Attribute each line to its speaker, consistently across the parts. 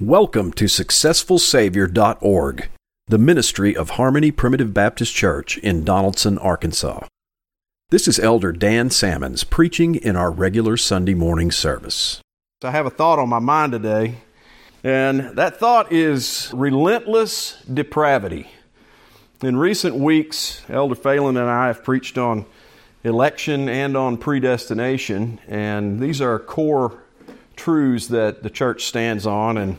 Speaker 1: Welcome to SuccessfulSavior.org, the ministry of Harmony Primitive Baptist Church in Donaldson, Arkansas. This is Elder Dan Salmons preaching in our regular Sunday morning service.
Speaker 2: I have a thought on my mind today, and that thought is relentless depravity. In recent weeks, Elder Phelan and I have preached on election and on predestination, and these are core truths that the church stands on and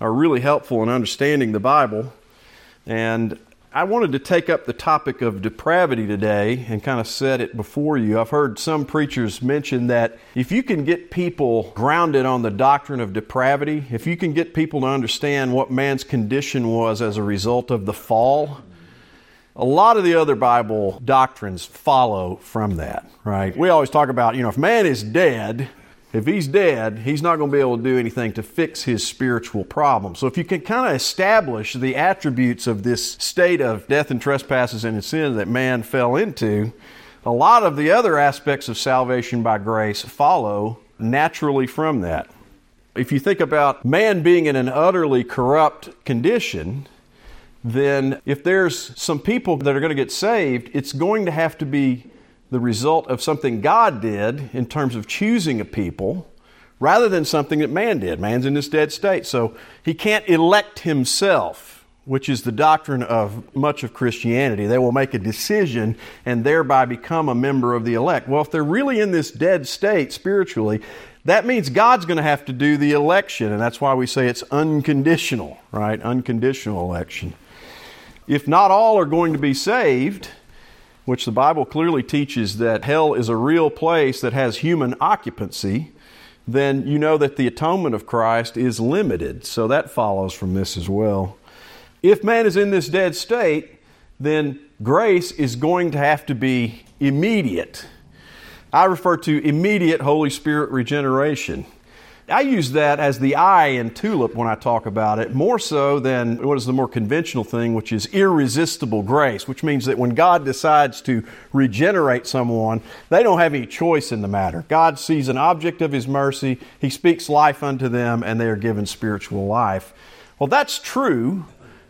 Speaker 2: are really helpful in understanding the Bible. And I wanted to take up the topic of depravity today and kind of set it before you. I've heard some preachers mention that if you can get people grounded on the doctrine of depravity, if you can get people to understand what man's condition was as a result of the fall, a lot of the other Bible doctrines follow from that, right? We always talk about, you know, if man is dead, if he's dead, he's not going to be able to do anything to fix his spiritual problem. So if you can kind of establish the attributes of this state of death and trespasses and sin that man fell into, a lot of the other aspects of salvation by grace follow naturally from that. If you think about man being in an utterly corrupt condition, then if there's some people that are going to get saved, it's going to have to be the result of something God did in terms of choosing a people rather than something that man did. Man's in this dead state. So he can't elect himself, which is the doctrine of much of Christianity. They will make a decision and thereby become a member of the elect. Well, if they're really in this dead state spiritually, that means God's going to have to do the election, and that's why we say it's unconditional, right? Unconditional election. If not all are going to be saved, which the Bible clearly teaches that hell is a real place that has human occupancy, then you know that the atonement of Christ is limited. So that follows from this as well. If man is in this dead state, then grace is going to have to be immediate. I refer to immediate Holy Spirit regeneration. I use that as the I in tulip when I talk about it, more so than what is the more conventional thing, which is irresistible grace, which means that when God decides to regenerate someone, they don't have any choice in the matter. God sees an object of His mercy, He speaks life unto them, and they are given spiritual life. Well, that's true.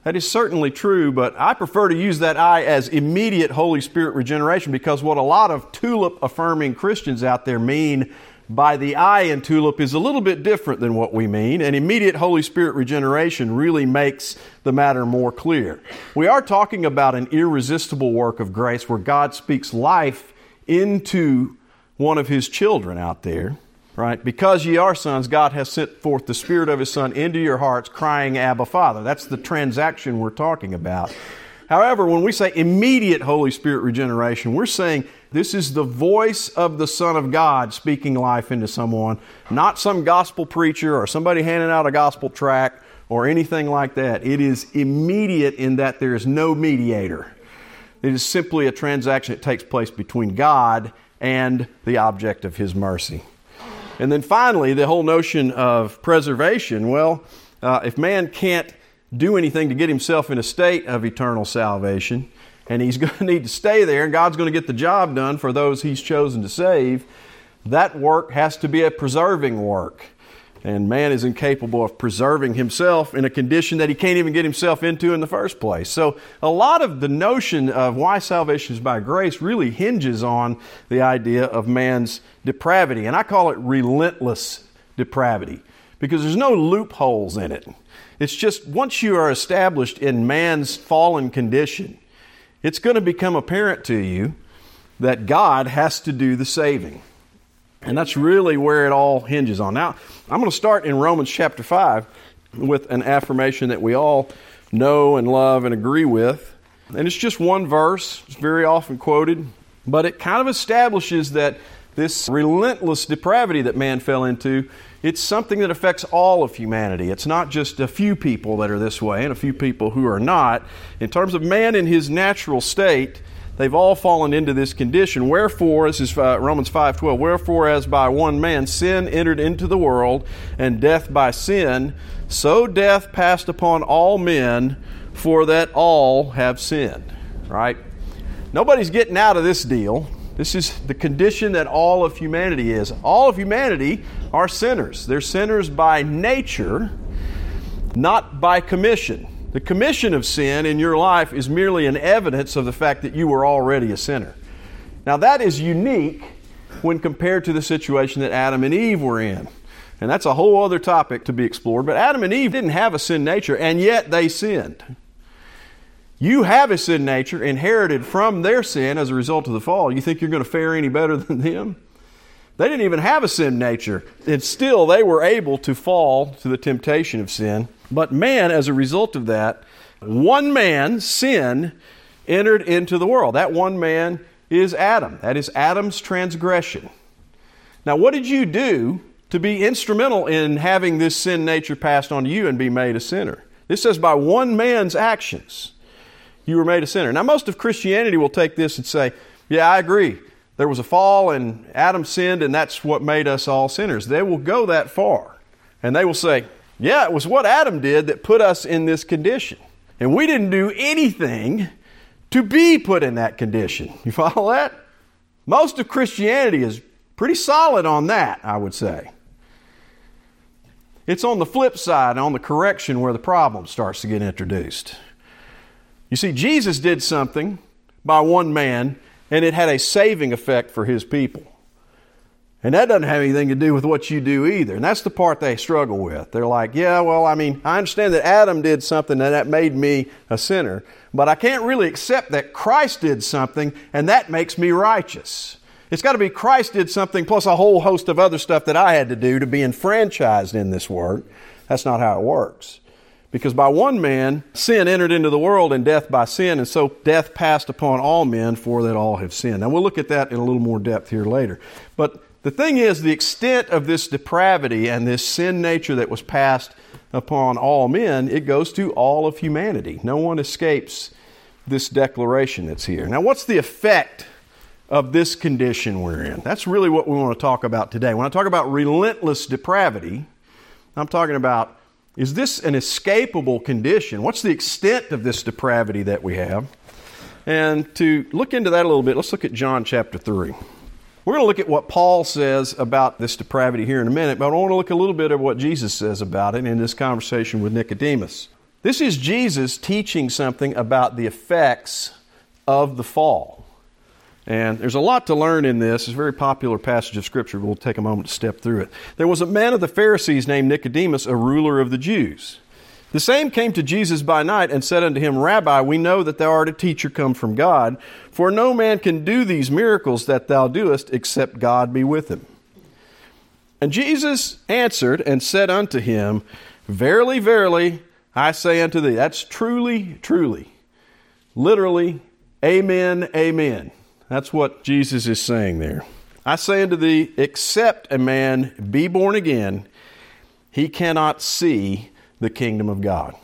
Speaker 2: That is certainly true, but I prefer to use that I as immediate Holy Spirit regeneration because what a lot of tulip affirming Christians out there mean by the I in tulip is a little bit different than what we mean, and immediate Holy Spirit regeneration really makes the matter more clear. We are talking about an irresistible work of grace where God speaks life into one of His children out there, right? Because ye are sons, God has sent forth the Spirit of His Son into your hearts, crying, Abba, Father. That's the transaction we're talking about. However, when we say immediate Holy Spirit regeneration, we're saying this is the voice of the Son of God speaking life into someone, not some gospel preacher or somebody handing out a gospel tract or anything like that. It is immediate in that there is no mediator. It is simply a transaction that takes place between God and the object of His mercy. And then finally, the whole notion of preservation. Well, uh, if man can't do anything to get himself in a state of eternal salvation, and he's going to need to stay there, and God's going to get the job done for those he's chosen to save, that work has to be a preserving work. And man is incapable of preserving himself in a condition that he can't even get himself into in the first place. So, a lot of the notion of why salvation is by grace really hinges on the idea of man's depravity. And I call it relentless depravity because there's no loopholes in it. It's just once you are established in man's fallen condition, it's going to become apparent to you that God has to do the saving. And that's really where it all hinges on. Now, I'm going to start in Romans chapter 5 with an affirmation that we all know and love and agree with. And it's just one verse, it's very often quoted, but it kind of establishes that this relentless depravity that man fell into it's something that affects all of humanity. It's not just a few people that are this way and a few people who are not. In terms of man in his natural state, they've all fallen into this condition. Wherefore, this is uh, Romans 5:12. Wherefore, as by one man sin entered into the world, and death by sin, so death passed upon all men, for that all have sinned. Right? Nobody's getting out of this deal. This is the condition that all of humanity is. All of humanity are sinners. They're sinners by nature. not by commission. The commission of sin in your life is merely an evidence of the fact that you were already a sinner. Now, that is unique when compared to the situation that Adam and Eve were in. And that's a whole other topic to be explored. But Adam and Eve didn't have a sin nature, and yet they sinned. You have a sin nature inherited from their sin as a result of the fall. You think you're going to fare any better than them? They didn't even have a sin nature, and still they were able to fall to the temptation of sin. But man, as a result of that, one man, sin, entered into the world. That one man is Adam. That is Adam's transgression. Now, what did you do to be instrumental in having this sin nature passed on to you and be made a sinner? This says, by one man's actions, you were made a sinner. Now, most of Christianity will take this and say, yeah, I agree. There was a fall and Adam sinned, and that's what made us all sinners. They will go that far. And they will say, yeah, it was what Adam did that put us in this condition. And we didn't do anything to be put in that condition. You follow that? Most of Christianity is pretty solid on that, I would say. It's on the flip side, on the correction, where the problem starts to get introduced. You see, Jesus did something by one man, and it had a saving effect for his people. And that doesn't have anything to do with what you do either. And that's the part they struggle with. They're like, yeah, well, I mean, I understand that Adam did something and that made me a sinner, but I can't really accept that Christ did something and that makes me righteous. It's got to be Christ did something plus a whole host of other stuff that I had to do to be enfranchised in this work. That's not how it works. Because by one man, sin entered into the world and death by sin, and so death passed upon all men, for that all have sinned. Now we'll look at that in a little more depth here later. But the thing is, the extent of this depravity and this sin nature that was passed upon all men, it goes to all of humanity. No one escapes this declaration that's here. Now, what's the effect of this condition we're in? That's really what we want to talk about today. When I talk about relentless depravity, I'm talking about is this an escapable condition? What's the extent of this depravity that we have? And to look into that a little bit, let's look at John chapter 3. We're going to look at what Paul says about this depravity here in a minute, but I want to look a little bit at what Jesus says about it in this conversation with Nicodemus. This is Jesus teaching something about the effects of the fall. And there's a lot to learn in this. It's a very popular passage of Scripture. We'll take a moment to step through it. There was a man of the Pharisees named Nicodemus, a ruler of the Jews. The same came to Jesus by night and said unto him, Rabbi, we know that thou art a teacher come from God, for no man can do these miracles that thou doest except God be with him. And Jesus answered and said unto him, Verily, verily, I say unto thee, that's truly, truly, literally, amen, amen. That's what Jesus is saying there. I say unto thee, except a man be born again, he cannot see the kingdom of God.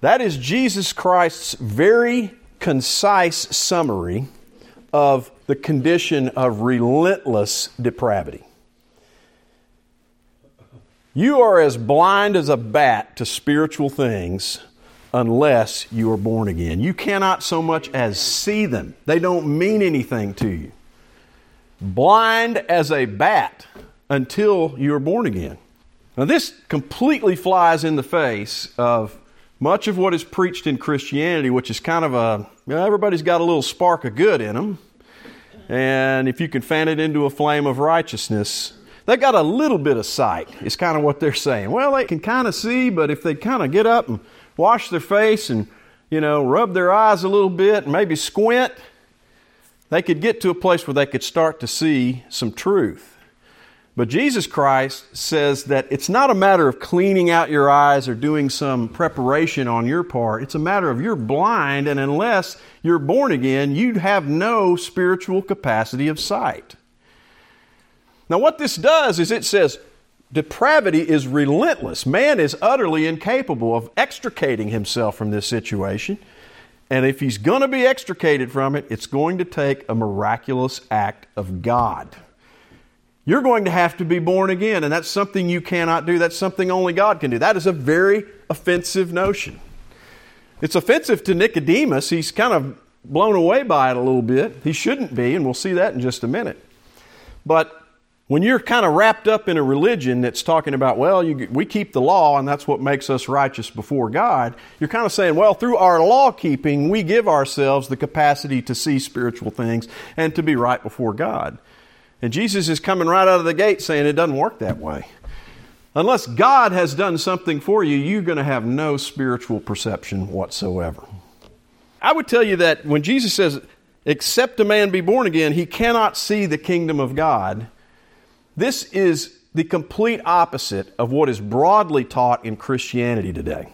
Speaker 2: That is Jesus Christ's very concise summary of the condition of relentless depravity. You are as blind as a bat to spiritual things unless you are born again. You cannot so much as see them, they don't mean anything to you. Blind as a bat until you are born again. Now, this completely flies in the face of much of what is preached in Christianity, which is kind of a, you know, everybody's got a little spark of good in them. And if you can fan it into a flame of righteousness, they've got a little bit of sight, is kind of what they're saying. Well, they can kind of see, but if they kind of get up and wash their face and, you know, rub their eyes a little bit and maybe squint, they could get to a place where they could start to see some truth. But Jesus Christ says that it's not a matter of cleaning out your eyes or doing some preparation on your part. It's a matter of you're blind, and unless you're born again, you have no spiritual capacity of sight. Now, what this does is it says depravity is relentless. Man is utterly incapable of extricating himself from this situation. And if he's going to be extricated from it, it's going to take a miraculous act of God. You're going to have to be born again, and that's something you cannot do. That's something only God can do. That is a very offensive notion. It's offensive to Nicodemus. He's kind of blown away by it a little bit. He shouldn't be, and we'll see that in just a minute. But When you're kind of wrapped up in a religion that's talking about, well, you, we keep the law and that's what makes us righteous before God, you're kind of saying, well, through our law keeping, we give ourselves the capacity to see spiritual things and to be right before God. And Jesus is coming right out of the gate saying it doesn't work that way. Unless God has done something for you, you're going to have no spiritual perception whatsoever. I would tell you that when Jesus says, except a man be born again, he cannot see the kingdom of God this is the complete opposite of what is broadly taught in Christianity today,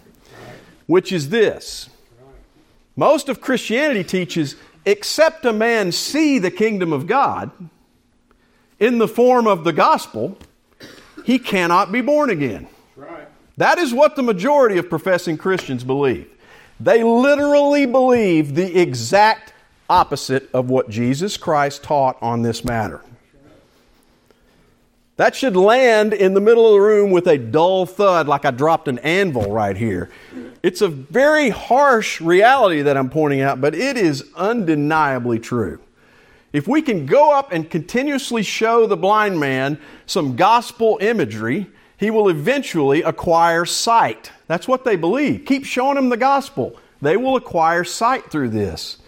Speaker 2: which is this. Most of Christianity teaches, except a man see the kingdom of God in the form of the gospel, he cannot be born again. That is what the majority of professing Christians believe. They literally believe the exact opposite of what Jesus Christ taught on this matter. That should land in the middle of the room with a dull thud, like I dropped an anvil right here. It's a very harsh reality that I'm pointing out, but it is undeniably true. If we can go up and continuously show the blind man some gospel imagery, he will eventually acquire sight. That's what they believe. Keep showing him the gospel. They will acquire sight through this.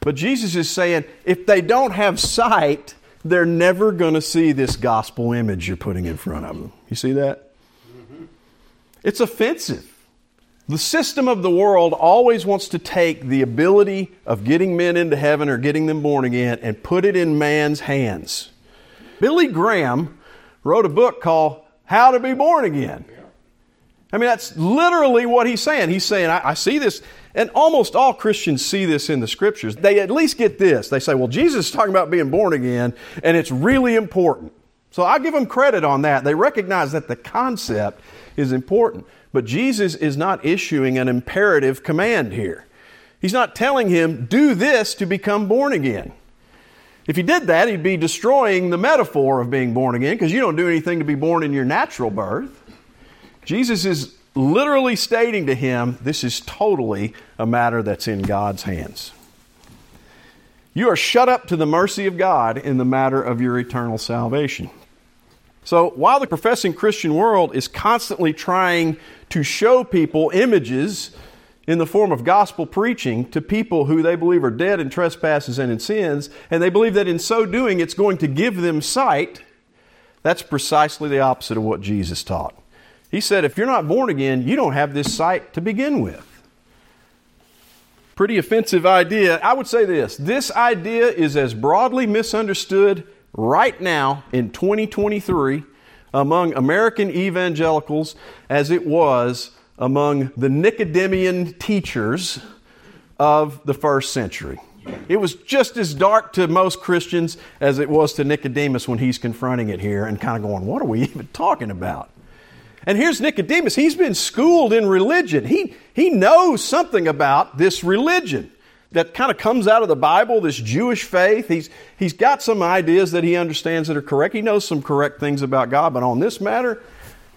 Speaker 2: But Jesus is saying if they don't have sight, they're never going to see this gospel image you're putting in front of them. You see that? Mm-hmm. It's offensive. The system of the world always wants to take the ability of getting men into heaven or getting them born again and put it in man's hands. Billy Graham wrote a book called How to Be Born Again. I mean, that's literally what he's saying. He's saying, I, I see this and almost all Christians see this in the scriptures. They at least get this. They say, well, Jesus is talking about being born again, and it's really important. So I give them credit on that. They recognize that the concept is important. But Jesus is not issuing an imperative command here. He's not telling him, do this to become born again. If he did that, he'd be destroying the metaphor of being born again because you don't do anything to be born in your natural birth. Jesus is literally stating to him, This is totally a matter that's in God's hands. You are shut up to the mercy of God in the matter of your eternal salvation. So, while the professing Christian world is constantly trying to show people images in the form of gospel preaching to people who they believe are dead in trespasses and in sins, and they believe that in so doing it's going to give them sight, that's precisely the opposite of what Jesus taught. He said, if you're not born again, you don't have this sight to begin with. Pretty offensive idea. I would say this this idea is as broadly misunderstood right now in 2023 among American evangelicals as it was among the Nicodemean teachers of the first century. It was just as dark to most Christians as it was to Nicodemus when he's confronting it here and kind of going, What are we even talking about? And here's Nicodemus. He's been schooled in religion. He, he knows something about this religion that kind of comes out of the Bible, this Jewish faith. He's, he's got some ideas that he understands that are correct. He knows some correct things about God, but on this matter,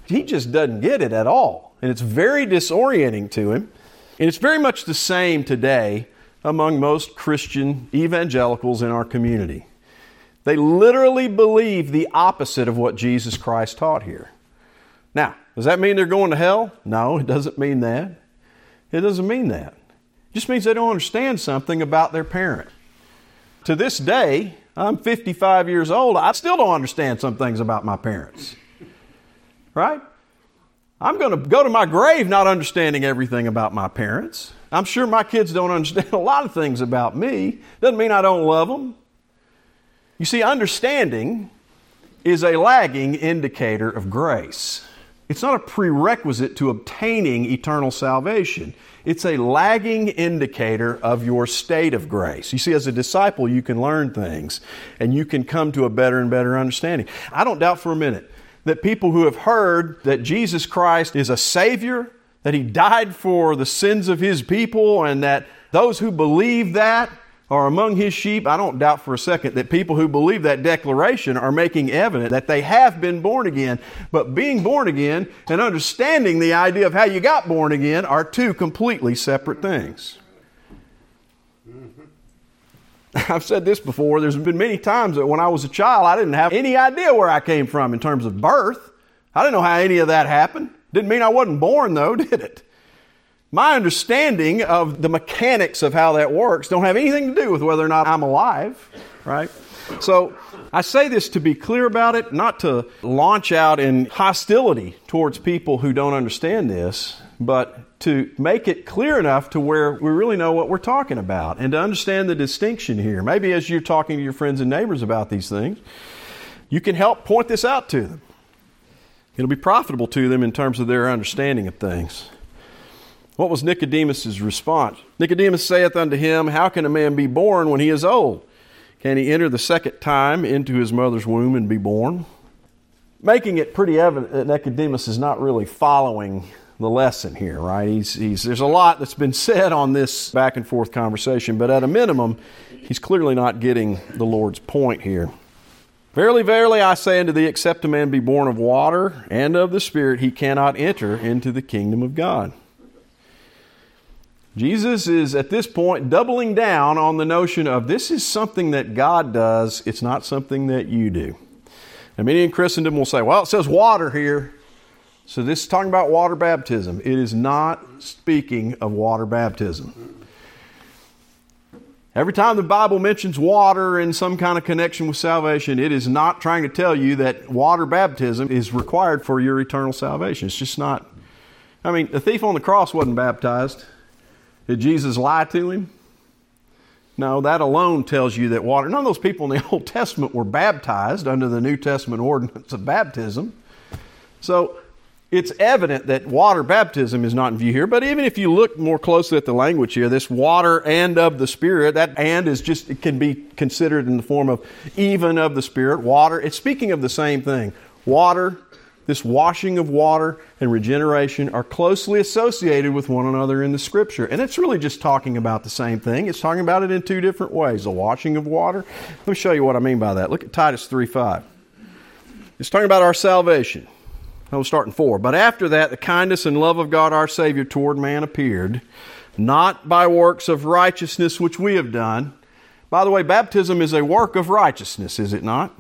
Speaker 2: he just doesn't get it at all. And it's very disorienting to him. And it's very much the same today among most Christian evangelicals in our community. They literally believe the opposite of what Jesus Christ taught here. Now, does that mean they're going to hell? No, it doesn't mean that. It doesn't mean that. It just means they don't understand something about their parent. To this day, I'm 55 years old. I still don't understand some things about my parents. Right? I'm going to go to my grave not understanding everything about my parents. I'm sure my kids don't understand a lot of things about me. Doesn't mean I don't love them. You see, understanding is a lagging indicator of grace. It's not a prerequisite to obtaining eternal salvation. It's a lagging indicator of your state of grace. You see, as a disciple, you can learn things and you can come to a better and better understanding. I don't doubt for a minute that people who have heard that Jesus Christ is a Savior, that He died for the sins of His people, and that those who believe that are among his sheep, I don't doubt for a second that people who believe that declaration are making evident that they have been born again. But being born again and understanding the idea of how you got born again are two completely separate things. I've said this before. There's been many times that when I was a child, I didn't have any idea where I came from in terms of birth. I didn't know how any of that happened. Didn't mean I wasn't born, though, did it? My understanding of the mechanics of how that works don't have anything to do with whether or not I'm alive, right? So I say this to be clear about it, not to launch out in hostility towards people who don't understand this, but to make it clear enough to where we really know what we're talking about and to understand the distinction here. Maybe as you're talking to your friends and neighbors about these things, you can help point this out to them. It'll be profitable to them in terms of their understanding of things. What was Nicodemus' response? Nicodemus saith unto him, How can a man be born when he is old? Can he enter the second time into his mother's womb and be born? Making it pretty evident that Nicodemus is not really following the lesson here, right? He's, he's, there's a lot that's been said on this back and forth conversation, but at a minimum, he's clearly not getting the Lord's point here. Verily, verily, I say unto thee, except a man be born of water and of the Spirit, he cannot enter into the kingdom of God. Jesus is at this point doubling down on the notion of this is something that God does, it's not something that you do. And many in Christendom will say, well, it says water here. So this is talking about water baptism. It is not speaking of water baptism. Every time the Bible mentions water in some kind of connection with salvation, it is not trying to tell you that water baptism is required for your eternal salvation. It's just not. I mean, the thief on the cross wasn't baptized. Did Jesus lie to him? No, that alone tells you that water. None of those people in the Old Testament were baptized under the New Testament ordinance of baptism. So it's evident that water baptism is not in view here. But even if you look more closely at the language here, this water and of the Spirit, that and is just, it can be considered in the form of even of the Spirit. Water, it's speaking of the same thing. Water this washing of water and regeneration are closely associated with one another in the scripture. And it's really just talking about the same thing. It's talking about it in two different ways. The washing of water. Let me show you what I mean by that. Look at Titus 3 5. It's talking about our salvation. I will start in 4. But after that, the kindness and love of God our Savior toward man appeared, not by works of righteousness which we have done. By the way, baptism is a work of righteousness, is it not?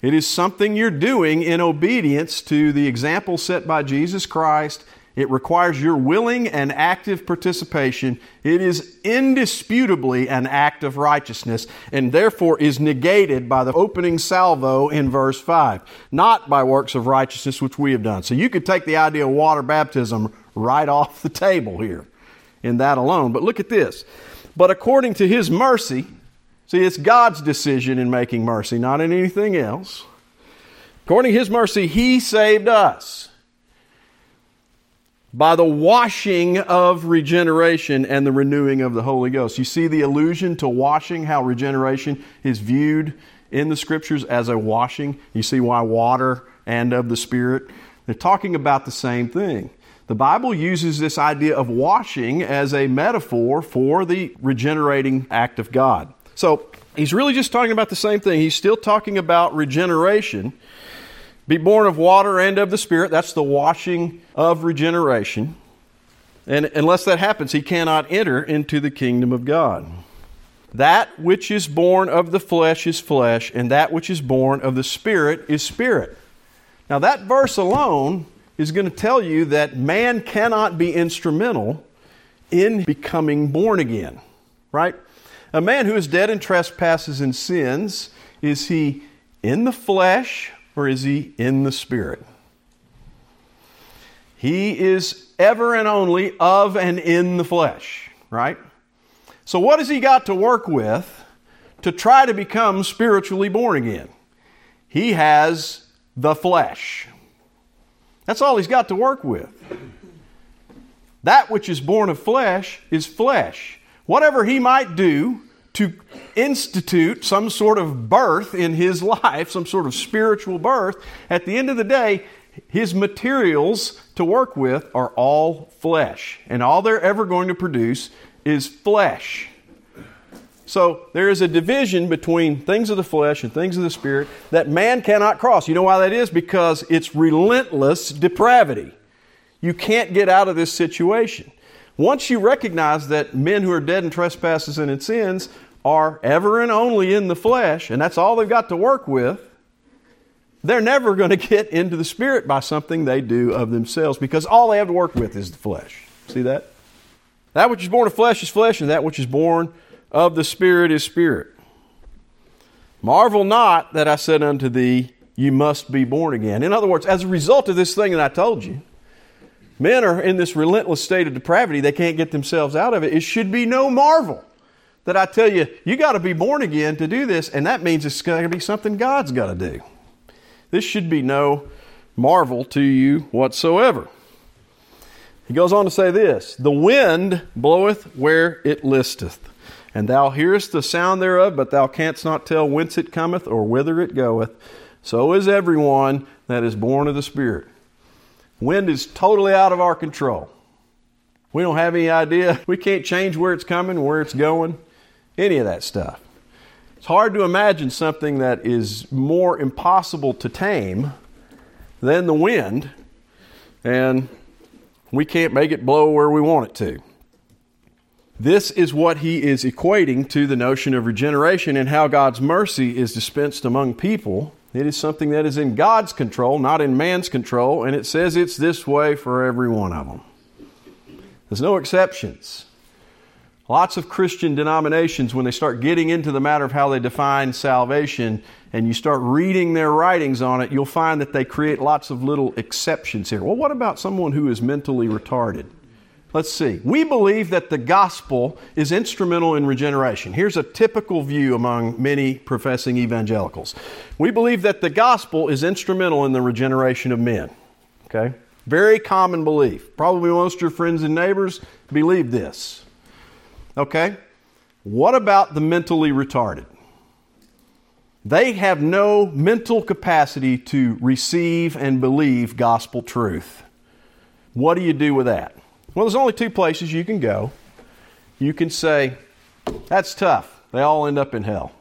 Speaker 2: It is something you're doing in obedience to the example set by Jesus Christ. It requires your willing and active participation. It is indisputably an act of righteousness and therefore is negated by the opening salvo in verse 5, not by works of righteousness which we have done. So you could take the idea of water baptism right off the table here in that alone. But look at this. But according to his mercy, See, it's God's decision in making mercy, not in anything else. According to His mercy, He saved us by the washing of regeneration and the renewing of the Holy Ghost. You see the allusion to washing, how regeneration is viewed in the Scriptures as a washing. You see why water and of the Spirit. They're talking about the same thing. The Bible uses this idea of washing as a metaphor for the regenerating act of God. So he's really just talking about the same thing. He's still talking about regeneration. Be born of water and of the Spirit. That's the washing of regeneration. And unless that happens, he cannot enter into the kingdom of God. That which is born of the flesh is flesh, and that which is born of the Spirit is spirit. Now, that verse alone is going to tell you that man cannot be instrumental in becoming born again, right? A man who is dead in trespasses and sins, is he in the flesh or is he in the spirit? He is ever and only of and in the flesh, right? So, what has he got to work with to try to become spiritually born again? He has the flesh. That's all he's got to work with. That which is born of flesh is flesh whatever he might do to institute some sort of birth in his life, some sort of spiritual birth, at the end of the day, his materials to work with are all flesh. And all they're ever going to produce is flesh. So there is a division between things of the flesh and things of the spirit that man cannot cross. You know why that is? Because it's relentless depravity. You can't get out of this situation. Once you recognize that men who are dead in trespasses and in sins are ever and only in the flesh, and that's all they've got to work with, they're never going to get into the Spirit by something they do of themselves because all they have to work with is the flesh. See that? That which is born of flesh is flesh, and that which is born of the Spirit is spirit. Marvel not that I said unto thee, You must be born again. In other words, as a result of this thing that I told you, men are in this relentless state of depravity. They can't get themselves out of it. It should be no marvel that I tell you, you got to be born again to do this, and that means it's going to be something God's got to do. This should be no marvel to you whatsoever. He goes on to say this The wind bloweth where it listeth, and thou hearest the sound thereof, but thou canst not tell whence it cometh or whither it goeth. So is everyone that is born of the Spirit. Wind is totally out of our control. We don't have any idea. We can't change where it's coming, where it's going, any of that stuff. It's hard to imagine something that is more impossible to tame than the wind, and we can't make it blow where we want it to. This is what he is equating to the notion of regeneration and how God's mercy is dispensed among people. It is something that is in God's control, not in man's control, and it says it's this way for every one of them. There's no exceptions. Lots of Christian denominations, when they start getting into the matter of how they define salvation and you start reading their writings on it, you'll find that they create lots of little exceptions here. Well, what about someone who is mentally retarded? Let's see. We believe that the gospel is instrumental in regeneration. Here's a typical view among many professing evangelicals. We believe that the gospel is instrumental in the regeneration of men. Okay? Very common belief. Probably most of your friends and neighbors believe this. Okay? What about the mentally retarded? They have no mental capacity to receive and believe gospel truth. What do you do with that? Well, there's only two places you can go. You can say, that's tough. They all end up in hell.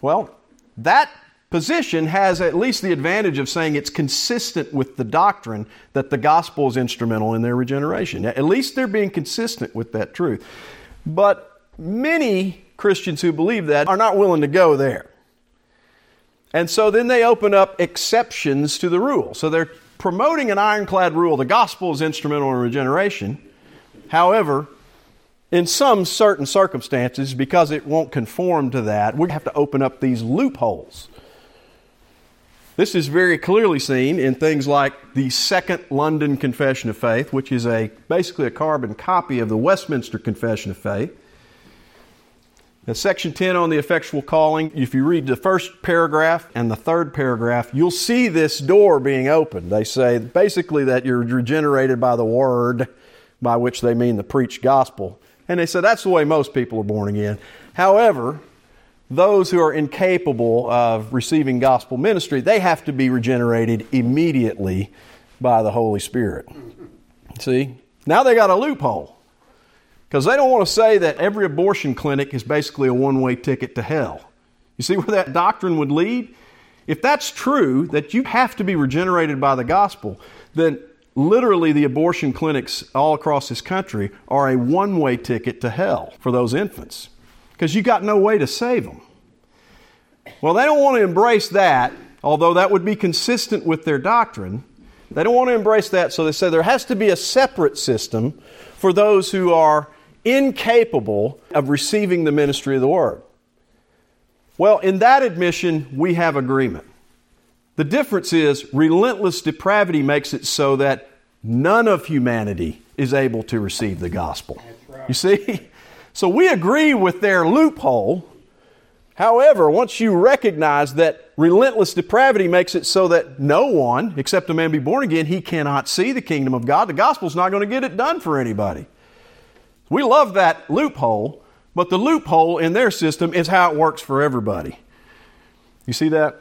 Speaker 2: Well, that position has at least the advantage of saying it's consistent with the doctrine that the gospel is instrumental in their regeneration. At least they're being consistent with that truth. But many Christians who believe that are not willing to go there. And so then they open up exceptions to the rule. So they're promoting an ironclad rule. The gospel is instrumental in regeneration. However, in some certain circumstances, because it won't conform to that, we have to open up these loopholes. This is very clearly seen in things like the Second London Confession of Faith, which is a basically a carbon copy of the Westminster Confession of Faith. Now, section 10 on the effectual calling, if you read the first paragraph and the third paragraph, you'll see this door being opened. They say basically that you're regenerated by the word, by which they mean the preached gospel. And they say that's the way most people are born again. However, those who are incapable of receiving gospel ministry, they have to be regenerated immediately by the Holy Spirit. See? Now they got a loophole. Because they don't want to say that every abortion clinic is basically a one way ticket to hell. You see where that doctrine would lead? If that's true, that you have to be regenerated by the gospel, then literally the abortion clinics all across this country are a one way ticket to hell for those infants. Because you got no way to save them. Well, they don't want to embrace that, although that would be consistent with their doctrine. They don't want to embrace that, so they say there has to be a separate system for those who are incapable of receiving the ministry of the word. Well, in that admission, we have agreement. The difference is relentless depravity makes it so that none of humanity is able to receive the gospel. Right. You see? So we agree with their loophole. However, once you recognize that relentless depravity makes it so that no one, except a man be born again, he cannot see the kingdom of God, the gospel's not going to get it done for anybody. We love that loophole, but the loophole in their system is how it works for everybody. You see that?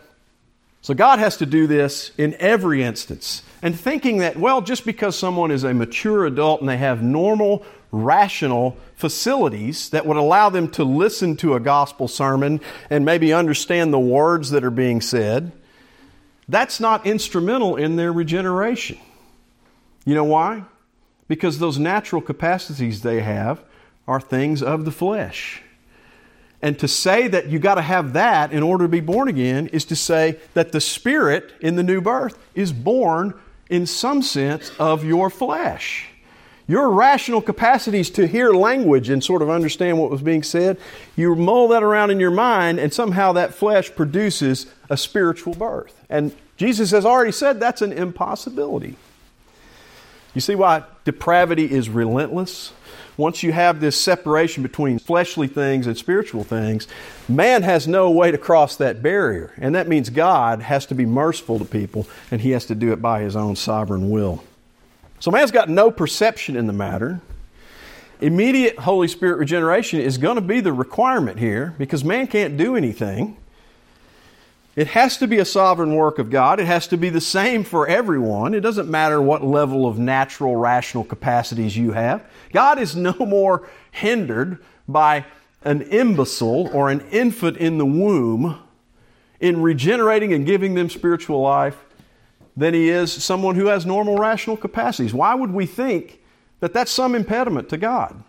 Speaker 2: So God has to do this in every instance. And thinking that, well, just because someone is a mature adult and they have normal, rational facilities that would allow them to listen to a gospel sermon and maybe understand the words that are being said, that's not instrumental in their regeneration. You know why? Because those natural capacities they have are things of the flesh. And to say that you got to have that in order to be born again is to say that the Spirit in the new birth is born in some sense of your flesh. Your rational capacities to hear language and sort of understand what was being said, you mull that around in your mind, and somehow that flesh produces a spiritual birth. And Jesus has already said that's an impossibility. You see why depravity is relentless? Once you have this separation between fleshly things and spiritual things, man has no way to cross that barrier. And that means God has to be merciful to people, and he has to do it by his own sovereign will. So man's got no perception in the matter. Immediate Holy Spirit regeneration is going to be the requirement here because man can't do anything. It has to be a sovereign work of God. It has to be the same for everyone. It doesn't matter what level of natural, rational capacities you have. God is no more hindered by an imbecile or an infant in the womb in regenerating and giving them spiritual life than he is someone who has normal rational capacities. Why would we think that that's some impediment to God?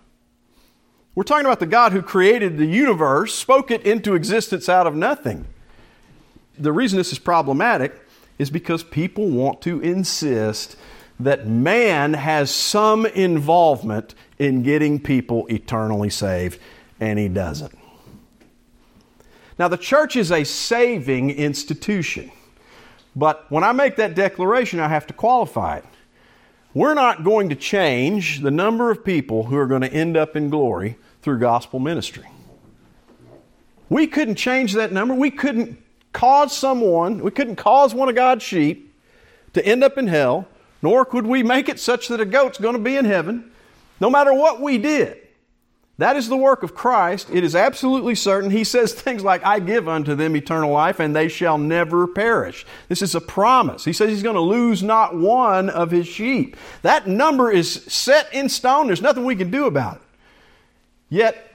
Speaker 2: We're talking about the God who created the universe, spoke it into existence out of nothing. The reason this is problematic is because people want to insist that man has some involvement in getting people eternally saved, and he doesn't. Now, the church is a saving institution. But when I make that declaration, I have to qualify it. We're not going to change the number of people who are going to end up in glory through gospel ministry. We couldn't change that number. We couldn't cause someone, we couldn't cause one of God's sheep to end up in hell, nor could we make it such that a goat's going to be in heaven, no matter what we did. That is the work of Christ. It is absolutely certain. He says things like, I give unto them eternal life, and they shall never perish. This is a promise. He says he's going to lose not one of his sheep. That number is set in stone. There's nothing we can do about it. Yet,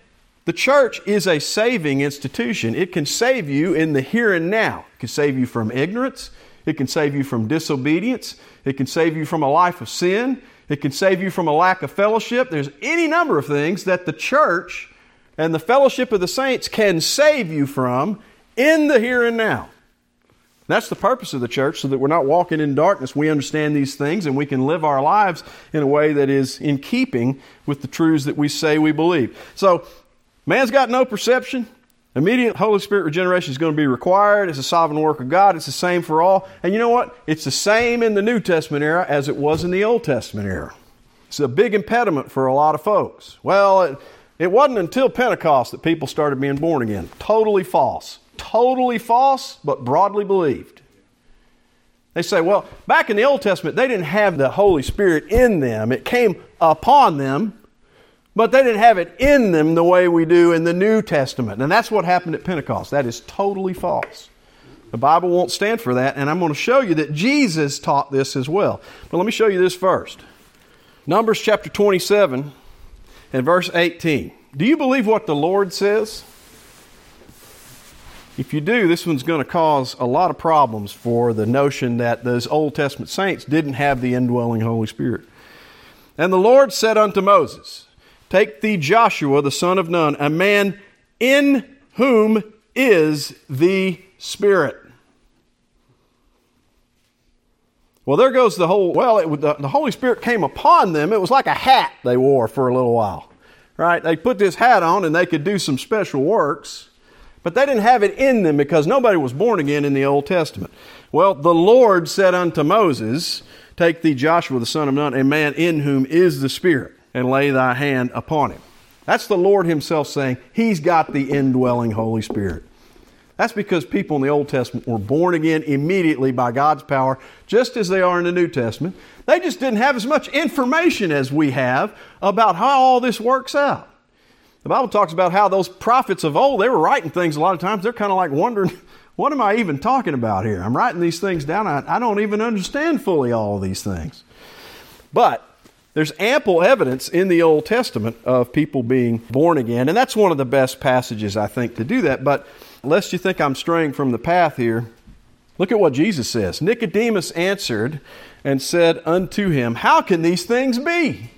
Speaker 2: the church is a saving institution. It can save you in the here and now. It can save you from ignorance. It can save you from disobedience. It can save you from a life of sin. It can save you from a lack of fellowship. There's any number of things that the church and the fellowship of the saints can save you from in the here and now. That's the purpose of the church, so that we're not walking in darkness. We understand these things and we can live our lives in a way that is in keeping with the truths that we say we believe. So, man's got no perception. Immediate Holy Spirit regeneration is going to be required. It's a sovereign work of God. It's the same for all. And you know what? It's the same in the New Testament era as it was in the Old Testament era. It's a big impediment for a lot of folks. Well, it, it wasn't until Pentecost that people started being born again. Totally false. Totally false, but broadly believed. They say, well, back in the Old Testament, they didn't have the Holy Spirit in them. It came upon them but they didn't have it in them the way we do in the New Testament. And that's what happened at Pentecost. That is totally false. The Bible won't stand for that, and I'm going to show you that Jesus taught this as well. But let me show you this first. Numbers chapter 27 and verse 18. Do you believe what the Lord says? If you do, this one's going to cause a lot of problems for the notion that those Old Testament saints didn't have the indwelling Holy Spirit. And the Lord said unto Moses, Take thee Joshua, the son of Nun, a man in whom is the Spirit. Well, there goes the whole, well, it, the, the Holy Spirit came upon them. It was like a hat they wore for a little while, right? They put this hat on and they could do some special works, but they didn't have it in them because nobody was born again in the Old Testament. Well, the Lord said unto Moses, Take thee Joshua, the son of Nun, a man in whom is the Spirit and lay thy hand upon him. That's the Lord Himself saying He's got the indwelling Holy Spirit. That's because people in the Old Testament were born again immediately by God's power, just as they are in the New Testament. They just didn't have as much information as we have about how all this works out. The Bible talks about how those prophets of old, they were writing things a lot of times. They're kind of like wondering, what am I even talking about here? I'm writing these things down. I, I don't even understand fully all of these things. But there's ample evidence in the Old Testament of people being born again, and that's one of the best passages, I think, to do that. But lest you think I'm straying from the path here, look at what Jesus says. Nicodemus answered and said unto him, How can these things be?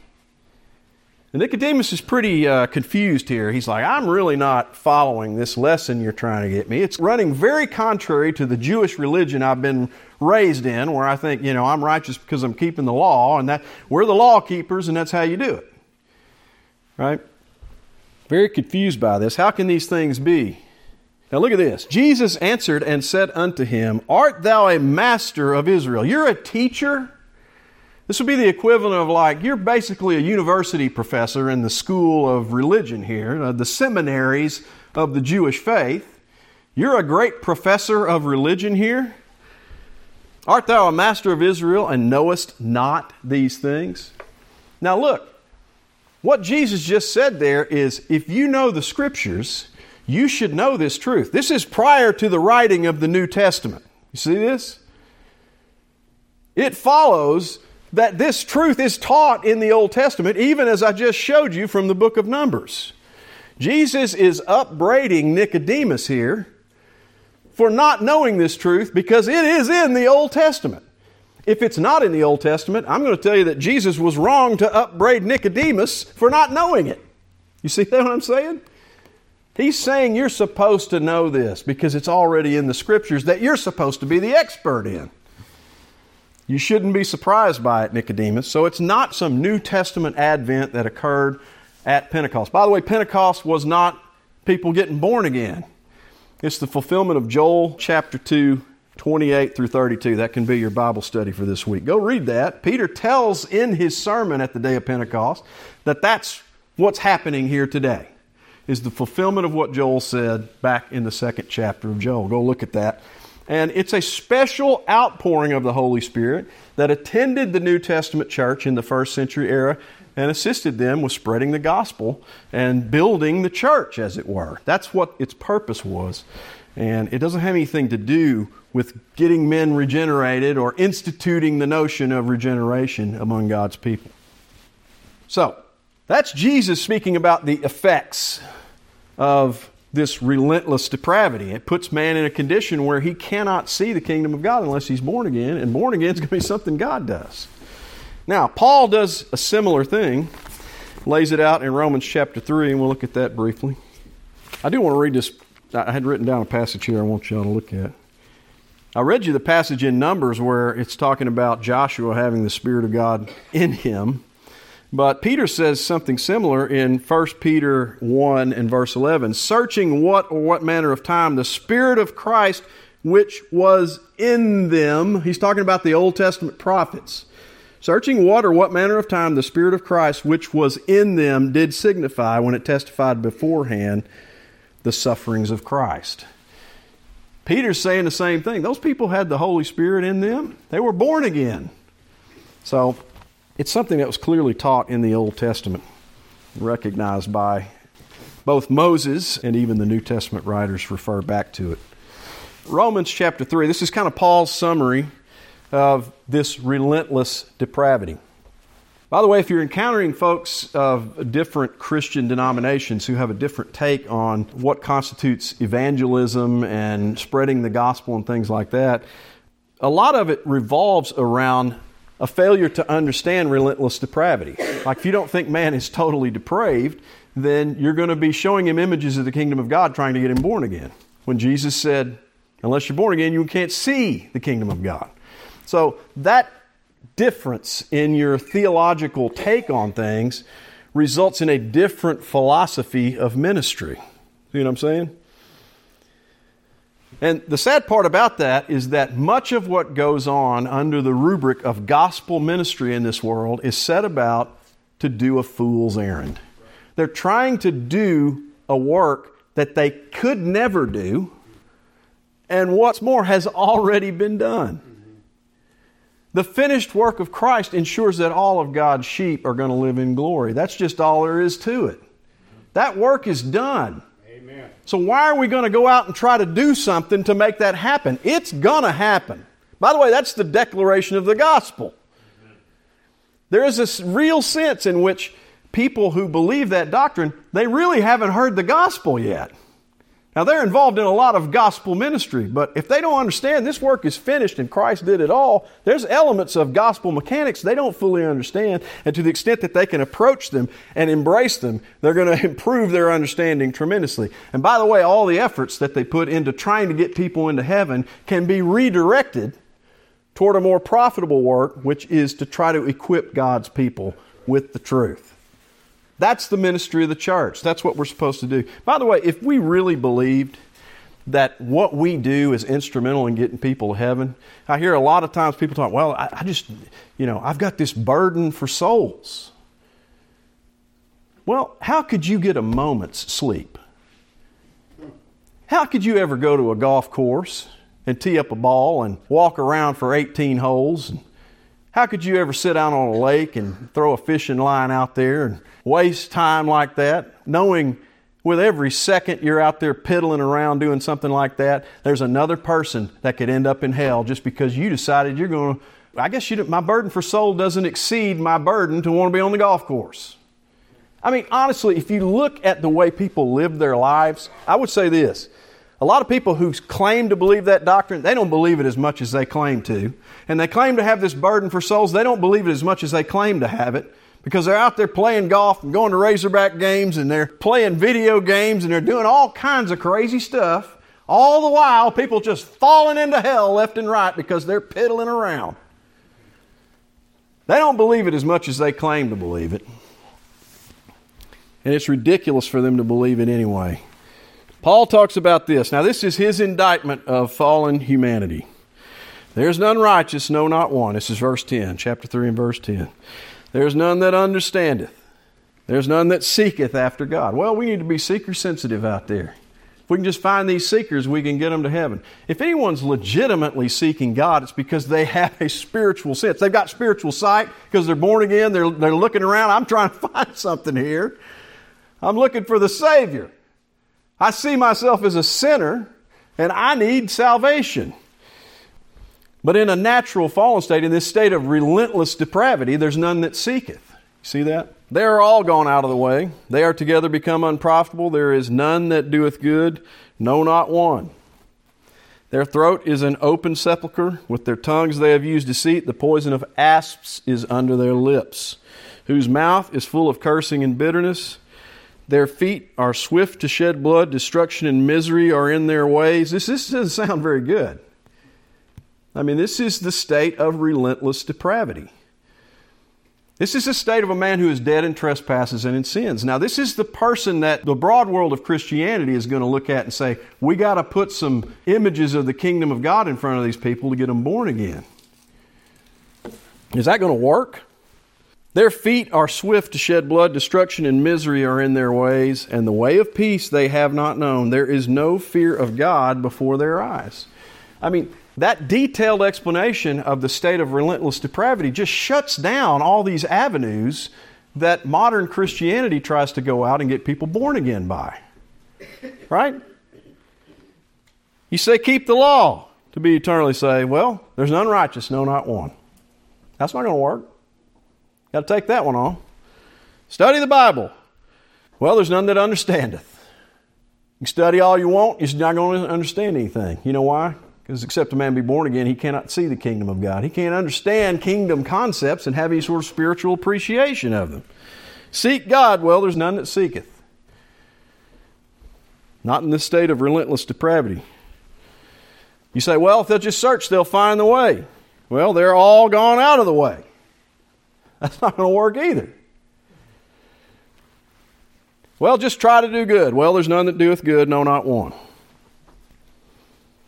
Speaker 2: And Nicodemus is pretty uh, confused here. He's like, I'm really not following this lesson you're trying to get me. It's running very contrary to the Jewish religion I've been raised in, where I think, you know, I'm righteous because I'm keeping the law, and that we're the law keepers, and that's how you do it. Right? Very confused by this. How can these things be? Now look at this. Jesus answered and said unto him, Art thou a master of Israel? You're a teacher this would be the equivalent of like you're basically a university professor in the school of religion here, uh, the seminaries of the Jewish faith. You're a great professor of religion here. Art thou a master of Israel and knowest not these things? Now, look, what Jesus just said there is if you know the scriptures, you should know this truth. This is prior to the writing of the New Testament. You see this? It follows that this truth is taught in the Old Testament, even as I just showed you from the book of Numbers. Jesus is upbraiding Nicodemus here for not knowing this truth because it is in the Old Testament. If it's not in the Old Testament, I'm going to tell you that Jesus was wrong to upbraid Nicodemus for not knowing it. You see what I'm saying? He's saying you're supposed to know this because it's already in the scriptures that you're supposed to be the expert in. You shouldn't be surprised by it, Nicodemus. So it's not some New Testament advent that occurred at Pentecost. By the way, Pentecost was not people getting born again. It's the fulfillment of Joel chapter 2, 28 through 32. That can be your Bible study for this week. Go read that. Peter tells in his sermon at the day of Pentecost that that's what's happening here today. Is the fulfillment of what Joel said back in the second chapter of Joel. Go look at that. And it's a special outpouring of the Holy Spirit that attended the New Testament church in the first century era and assisted them with spreading the gospel and building the church, as it were. That's what its purpose was. And it doesn't have anything to do with getting men regenerated or instituting the notion of regeneration among God's people. So, that's Jesus speaking about the effects of this relentless depravity. It puts man in a condition where he cannot see the kingdom of God unless he's born again, and born again is going to be something God does. Now, Paul does a similar thing, lays it out in Romans chapter 3, and we'll look at that briefly. I do want to read this. I had written down a passage here I want y'all to look at. I read you the passage in Numbers where it's talking about Joshua having the Spirit of God in him. But Peter says something similar in 1 Peter 1 and verse 11 searching what or what manner of time the Spirit of Christ which was in them. He's talking about the Old Testament prophets. Searching what or what manner of time the Spirit of Christ which was in them did signify when it testified beforehand the sufferings of Christ. Peter's saying the same thing. Those people had the Holy Spirit in them, they were born again. So it's something that was clearly taught in the Old Testament, recognized by both Moses and even the New Testament writers refer back to it. Romans chapter 3, this is kind of Paul's summary of this relentless depravity. By the way, if you're encountering folks of different Christian denominations who have a different take on what constitutes evangelism and spreading the gospel and things like that, a lot of it revolves around a failure to understand relentless depravity. Like if you don't think man is totally depraved, then you're going to be showing him images of the kingdom of God trying to get him born again. When Jesus said, unless you're born again, you can't see the kingdom of God. So that difference in your theological take on things results in a different philosophy of ministry. You know what I'm saying? And the sad part about that is that much of what goes on under the rubric of gospel ministry in this world is set about to do a fool's errand. They're trying to do a work that they could never do, and what's more, has already been done. The finished work of Christ ensures that all of God's sheep are going to live in glory. That's just all there is to it. That work is done. So, why are we going to go out and try to do something to make that happen? It's going to happen. By the way, that's the declaration of the gospel. There is this real sense in which people who believe that doctrine, they really haven't heard the gospel yet. Now, they're involved in a lot of gospel ministry, but if they don't understand this work is finished and Christ did it all, there's elements of gospel mechanics they don't fully understand. And to the extent that they can approach them and embrace them, they're going to improve their understanding tremendously. And by the way, all the efforts that they put into trying to get people into heaven can be redirected toward a more profitable work, which is to try to equip God's people with the truth. That's the ministry of the church. That's what we're supposed to do. By the way, if we really believed that what we do is instrumental in getting people to heaven, I hear a lot of times people talk, well, I, I just, you know, I've got this burden for souls. Well, how could you get a moment's sleep? How could you ever go to a golf course and tee up a ball and walk around for 18 holes? How could you ever sit out on a lake and throw a fishing line out there and waste time like that, knowing with every second you're out there piddling around doing something like that, there's another person that could end up in hell just because you decided you're going to. I guess you, my burden for soul doesn't exceed my burden to want to be on the golf course. I mean, honestly, if you look at the way people live their lives, I would say this. A lot of people who claim to believe that doctrine, they don't believe it as much as they claim to. And they claim to have this burden for souls, they don't believe it as much as they claim to have it because they're out there playing golf and going to Razorback games and they're playing video games and they're doing all kinds of crazy stuff. All the while, people just falling into hell left and right because they're piddling around. They don't believe it as much as they claim to believe it. And it's ridiculous for them to believe it anyway. Paul talks about this. Now, this is his indictment of fallen humanity. There's none righteous, no, not one. This is verse 10, chapter 3 and verse 10. There's none that understandeth. There's none that seeketh after God. Well, we need to be seeker sensitive out there. If we can just find these seekers, we can get them to heaven. If anyone's legitimately seeking God, it's because they have a spiritual sense. They've got spiritual sight because they're born again. They're, they're looking around. I'm trying to find something here. I'm looking for the Savior. I see myself as a sinner and I need salvation. But in a natural fallen state, in this state of relentless depravity, there's none that seeketh. See that? They are all gone out of the way. They are together become unprofitable. There is none that doeth good, no, not one. Their throat is an open sepulchre. With their tongues they have used deceit. The poison of asps is under their lips, whose mouth is full of cursing and bitterness. Their feet are swift to shed blood. Destruction and misery are in their ways. This, this doesn't sound very good. I mean, this is the state of relentless depravity. This is the state of a man who is dead in trespasses and in sins. Now, this is the person that the broad world of Christianity is going to look at and say, we got to put some images of the kingdom of God in front of these people to get them born again. Is that going to work? Their feet are swift to shed blood, destruction and misery are in their ways, and the way of peace they have not known. There is no fear of God before their eyes. I mean, that detailed explanation of the state of relentless depravity just shuts down all these avenues that modern Christianity tries to go out and get people born again by. Right? You say, keep the law to be eternally saved. Well, there's none righteous, no, not one. That's not going to work. Got to take that one on. Study the Bible. Well, there's none that understandeth. You study all you want, you're not going to understand anything. You know why? Because except a man be born again, he cannot see the kingdom of God. He can't understand kingdom concepts and have any sort of spiritual appreciation of them. Seek God, well, there's none that seeketh. Not in this state of relentless depravity. You say, well, if they'll just search, they'll find the way. Well, they're all gone out of the way. That's not going to work either. Well, just try to do good. Well, there's none that doeth good, no, not one.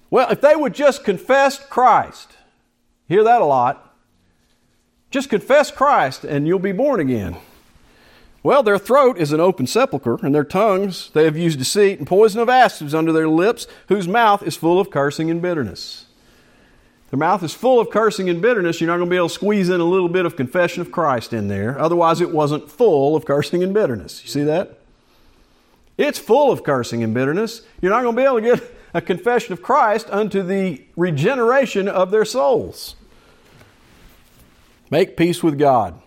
Speaker 2: Well, if they would just confess Christ, hear that a lot. Just confess Christ and you'll be born again. Well, their throat is an open sepulchre, and their tongues they have used deceit, and poison of asps under their lips, whose mouth is full of cursing and bitterness. Their mouth is full of cursing and bitterness. You're not going to be able to squeeze in a little bit of confession of Christ in there. Otherwise, it wasn't full of cursing and bitterness. You see that? It's full of cursing and bitterness. You're not going to be able to get a confession of Christ unto the regeneration of their souls. Make peace with God.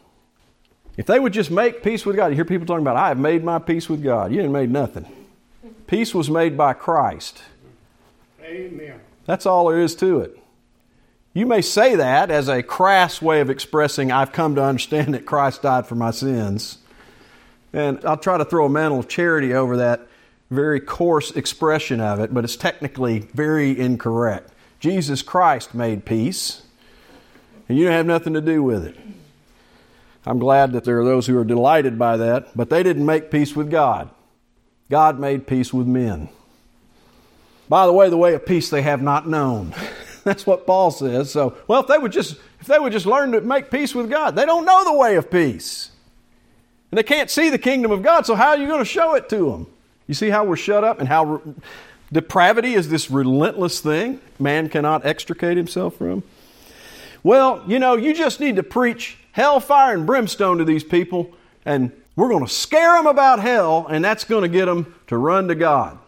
Speaker 2: If they would just make peace with God, you hear people talking about, I have made my peace with God. You ain't made nothing. Peace was made by Christ.
Speaker 3: Amen.
Speaker 2: That's all there is to it. You may say that as a crass way of expressing, I've come to understand that Christ died for my sins. And I'll try to throw a mantle of charity over that very coarse expression of it, but it's technically very incorrect. Jesus Christ made peace, and you have nothing to do with it. I'm glad that there are those who are delighted by that, but they didn't make peace with God. God made peace with men. By the way, the way of peace they have not known. That's what Paul says. So, well, if they would just if they would just learn to make peace with God, they don't know the way of peace. And they can't see the kingdom of God, so how are you going to show it to them? You see how we're shut up and how re- depravity is this relentless thing man cannot extricate himself from? Well, you know, you just need to preach hellfire and brimstone to these people, and we're going to scare them about hell, and that's going to get them to run to God.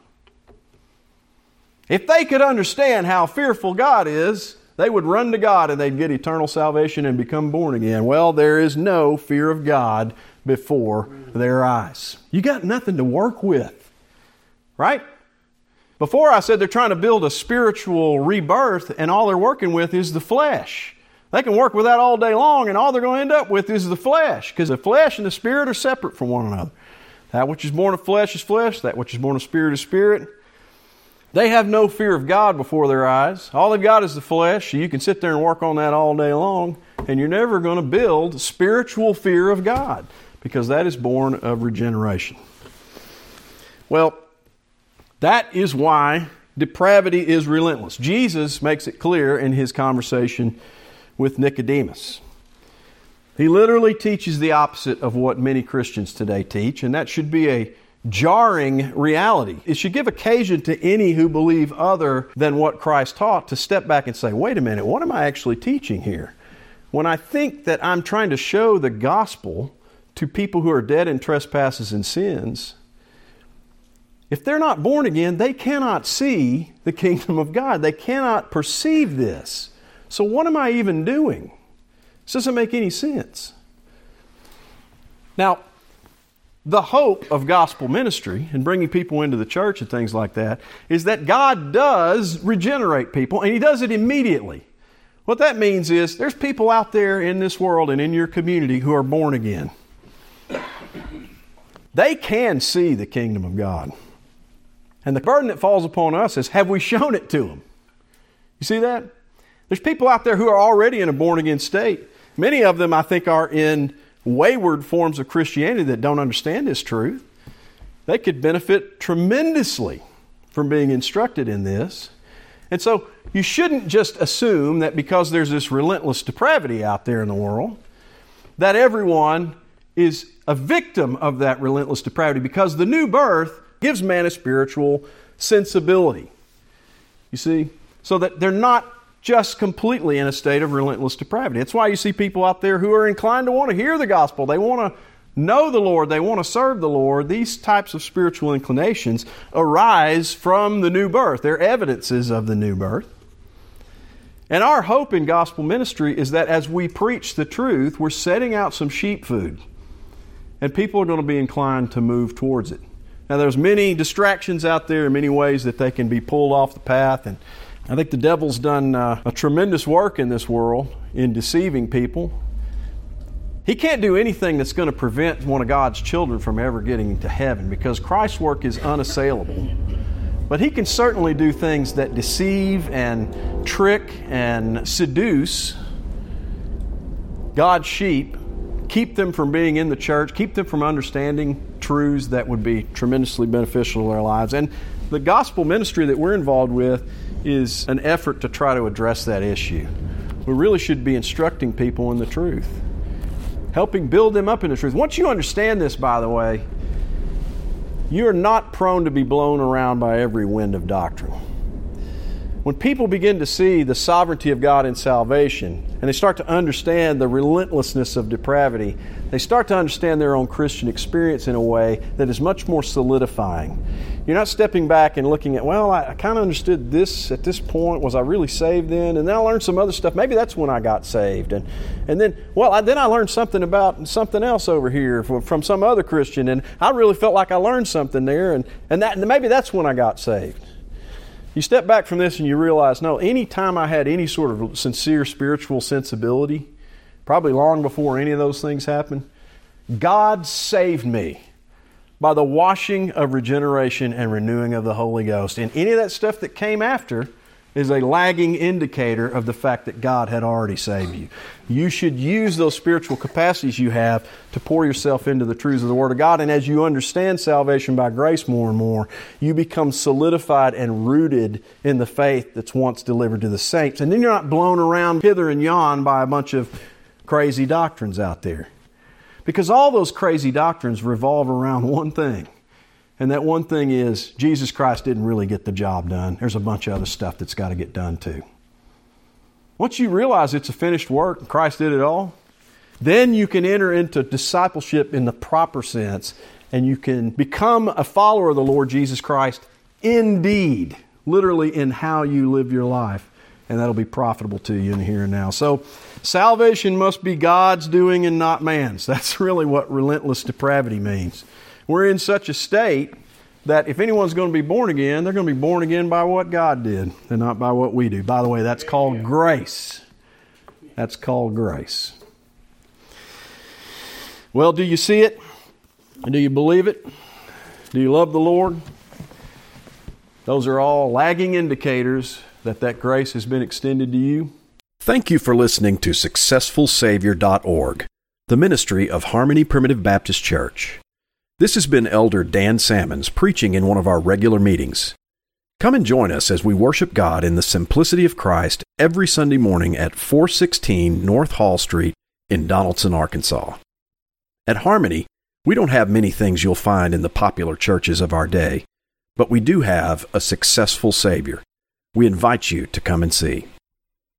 Speaker 2: If they could understand how fearful God is, they would run to God and they'd get eternal salvation and become born again. Well, there is no fear of God before their eyes. You got nothing to work with, right? Before I said they're trying to build a spiritual rebirth and all they're working with is the flesh. They can work with that all day long and all they're going to end up with is the flesh because the flesh and the spirit are separate from one another. That which is born of flesh is flesh, that which is born of spirit is spirit. They have no fear of God before their eyes. All they've got is the flesh. You can sit there and work on that all day long, and you're never going to build spiritual fear of God because that is born of regeneration. Well, that is why depravity is relentless. Jesus makes it clear in his conversation with Nicodemus. He literally teaches the opposite of what many Christians today teach, and that should be a jarring reality. It should give occasion to any who believe other than what Christ taught to step back and say, wait a minute, what am I actually teaching here? When I think that I'm trying to show the gospel to people who are dead in trespasses and sins, if they're not born again, they cannot see the kingdom of God. They cannot perceive this. So, what am I even doing? This doesn't make any sense. Now, the hope of gospel ministry and bringing people into the church and things like that is that God does regenerate people and He does it immediately. What that means is there's people out there in this world and in your community who are born again. They can see the kingdom of God. And the burden that falls upon us is have we shown it to them? You see that? There's people out there who are already in a born again state. Many of them, I think, are in wayward forms of Christianity that don't understand this truth, they could benefit tremendously from being instructed in this. And so you shouldn't just assume that because there's this relentless depravity out there in the world, that everyone is a victim of that relentless depravity because the new birth gives man a spiritual sensibility. You see? So that they're not just completely in a state of relentless depravity. That's why you see people out there who are inclined to want to hear the gospel. They want to know the Lord, they want to serve the Lord. These types of spiritual inclinations arise from the new birth. They're evidences of the new birth. And our hope in gospel ministry is that as we preach the truth, we're setting out some sheep food. And people are going to be inclined to move towards it. Now, there's many distractions out there, many ways that they can be pulled off the path and I think the devil's done uh, a tremendous work in this world in deceiving people. He can't do anything that's going to prevent one of God's children from ever getting to heaven because Christ's work is unassailable. But he can certainly do things that deceive and trick and seduce God's sheep, keep them from being in the church, keep them from understanding truths that would be tremendously beneficial to their lives. And the gospel ministry that we're involved with is an effort to try to address that issue. We really should be instructing people in the truth, helping build them up in the truth. Once you understand this, by the way, you're not prone to be blown around by every wind of doctrine. When people begin to see the sovereignty of God in salvation and they start to understand the relentlessness of depravity, they start to understand their own Christian experience in a way that is much more solidifying. You're not stepping back and looking at, well, I, I kind of understood this at this point. Was I really saved then? And then I learned some other stuff. Maybe that's when I got saved. And, and then, well, I, then I learned something about something else over here from, from some other Christian. And I really felt like I learned something there. And, and, that, and maybe that's when I got saved. You step back from this and you realize no, anytime I had any sort of sincere spiritual sensibility, probably long before any of those things happened, God saved me by the washing of regeneration and renewing of the Holy Ghost. And any of that stuff that came after is a lagging indicator of the fact that God had already saved you. You should use those spiritual capacities you have to pour yourself into the truths of the Word of God. And as you understand salvation by grace more and more, you become solidified and rooted in the faith that's once delivered to the saints. And then you're not blown around hither and yon by a bunch of crazy doctrines out there. Because all those crazy doctrines revolve around one thing and that one thing is, Jesus Christ didn't really get the job done. There's a bunch of other stuff that's got to get done too. Once you realize it's a finished work and Christ did it all, then you can enter into discipleship in the proper sense and you can become a follower of the Lord Jesus Christ indeed, literally in how you live your life. And that'll be profitable to you in here and now. So, salvation must be God's doing and not man's. That's really what relentless depravity means. We're in such a state that if anyone's going to be born again, they're going to be born again by what God did and not by what we do. By the way, that's called grace. That's called grace. Well, do you see it? Do you believe it? Do you love the Lord? Those are all lagging indicators that that grace has been extended to you.
Speaker 1: Thank you for listening to SuccessfulSavior.org, the ministry of Harmony Primitive Baptist Church. This has been Elder Dan Salmons preaching in one of our regular meetings. Come and join us as we worship God in the simplicity of Christ every Sunday morning at 416 North Hall Street in Donaldson, Arkansas. At Harmony, we don't have many things you'll find in the popular churches of our day, but we do have a successful Savior. We invite you to come and see.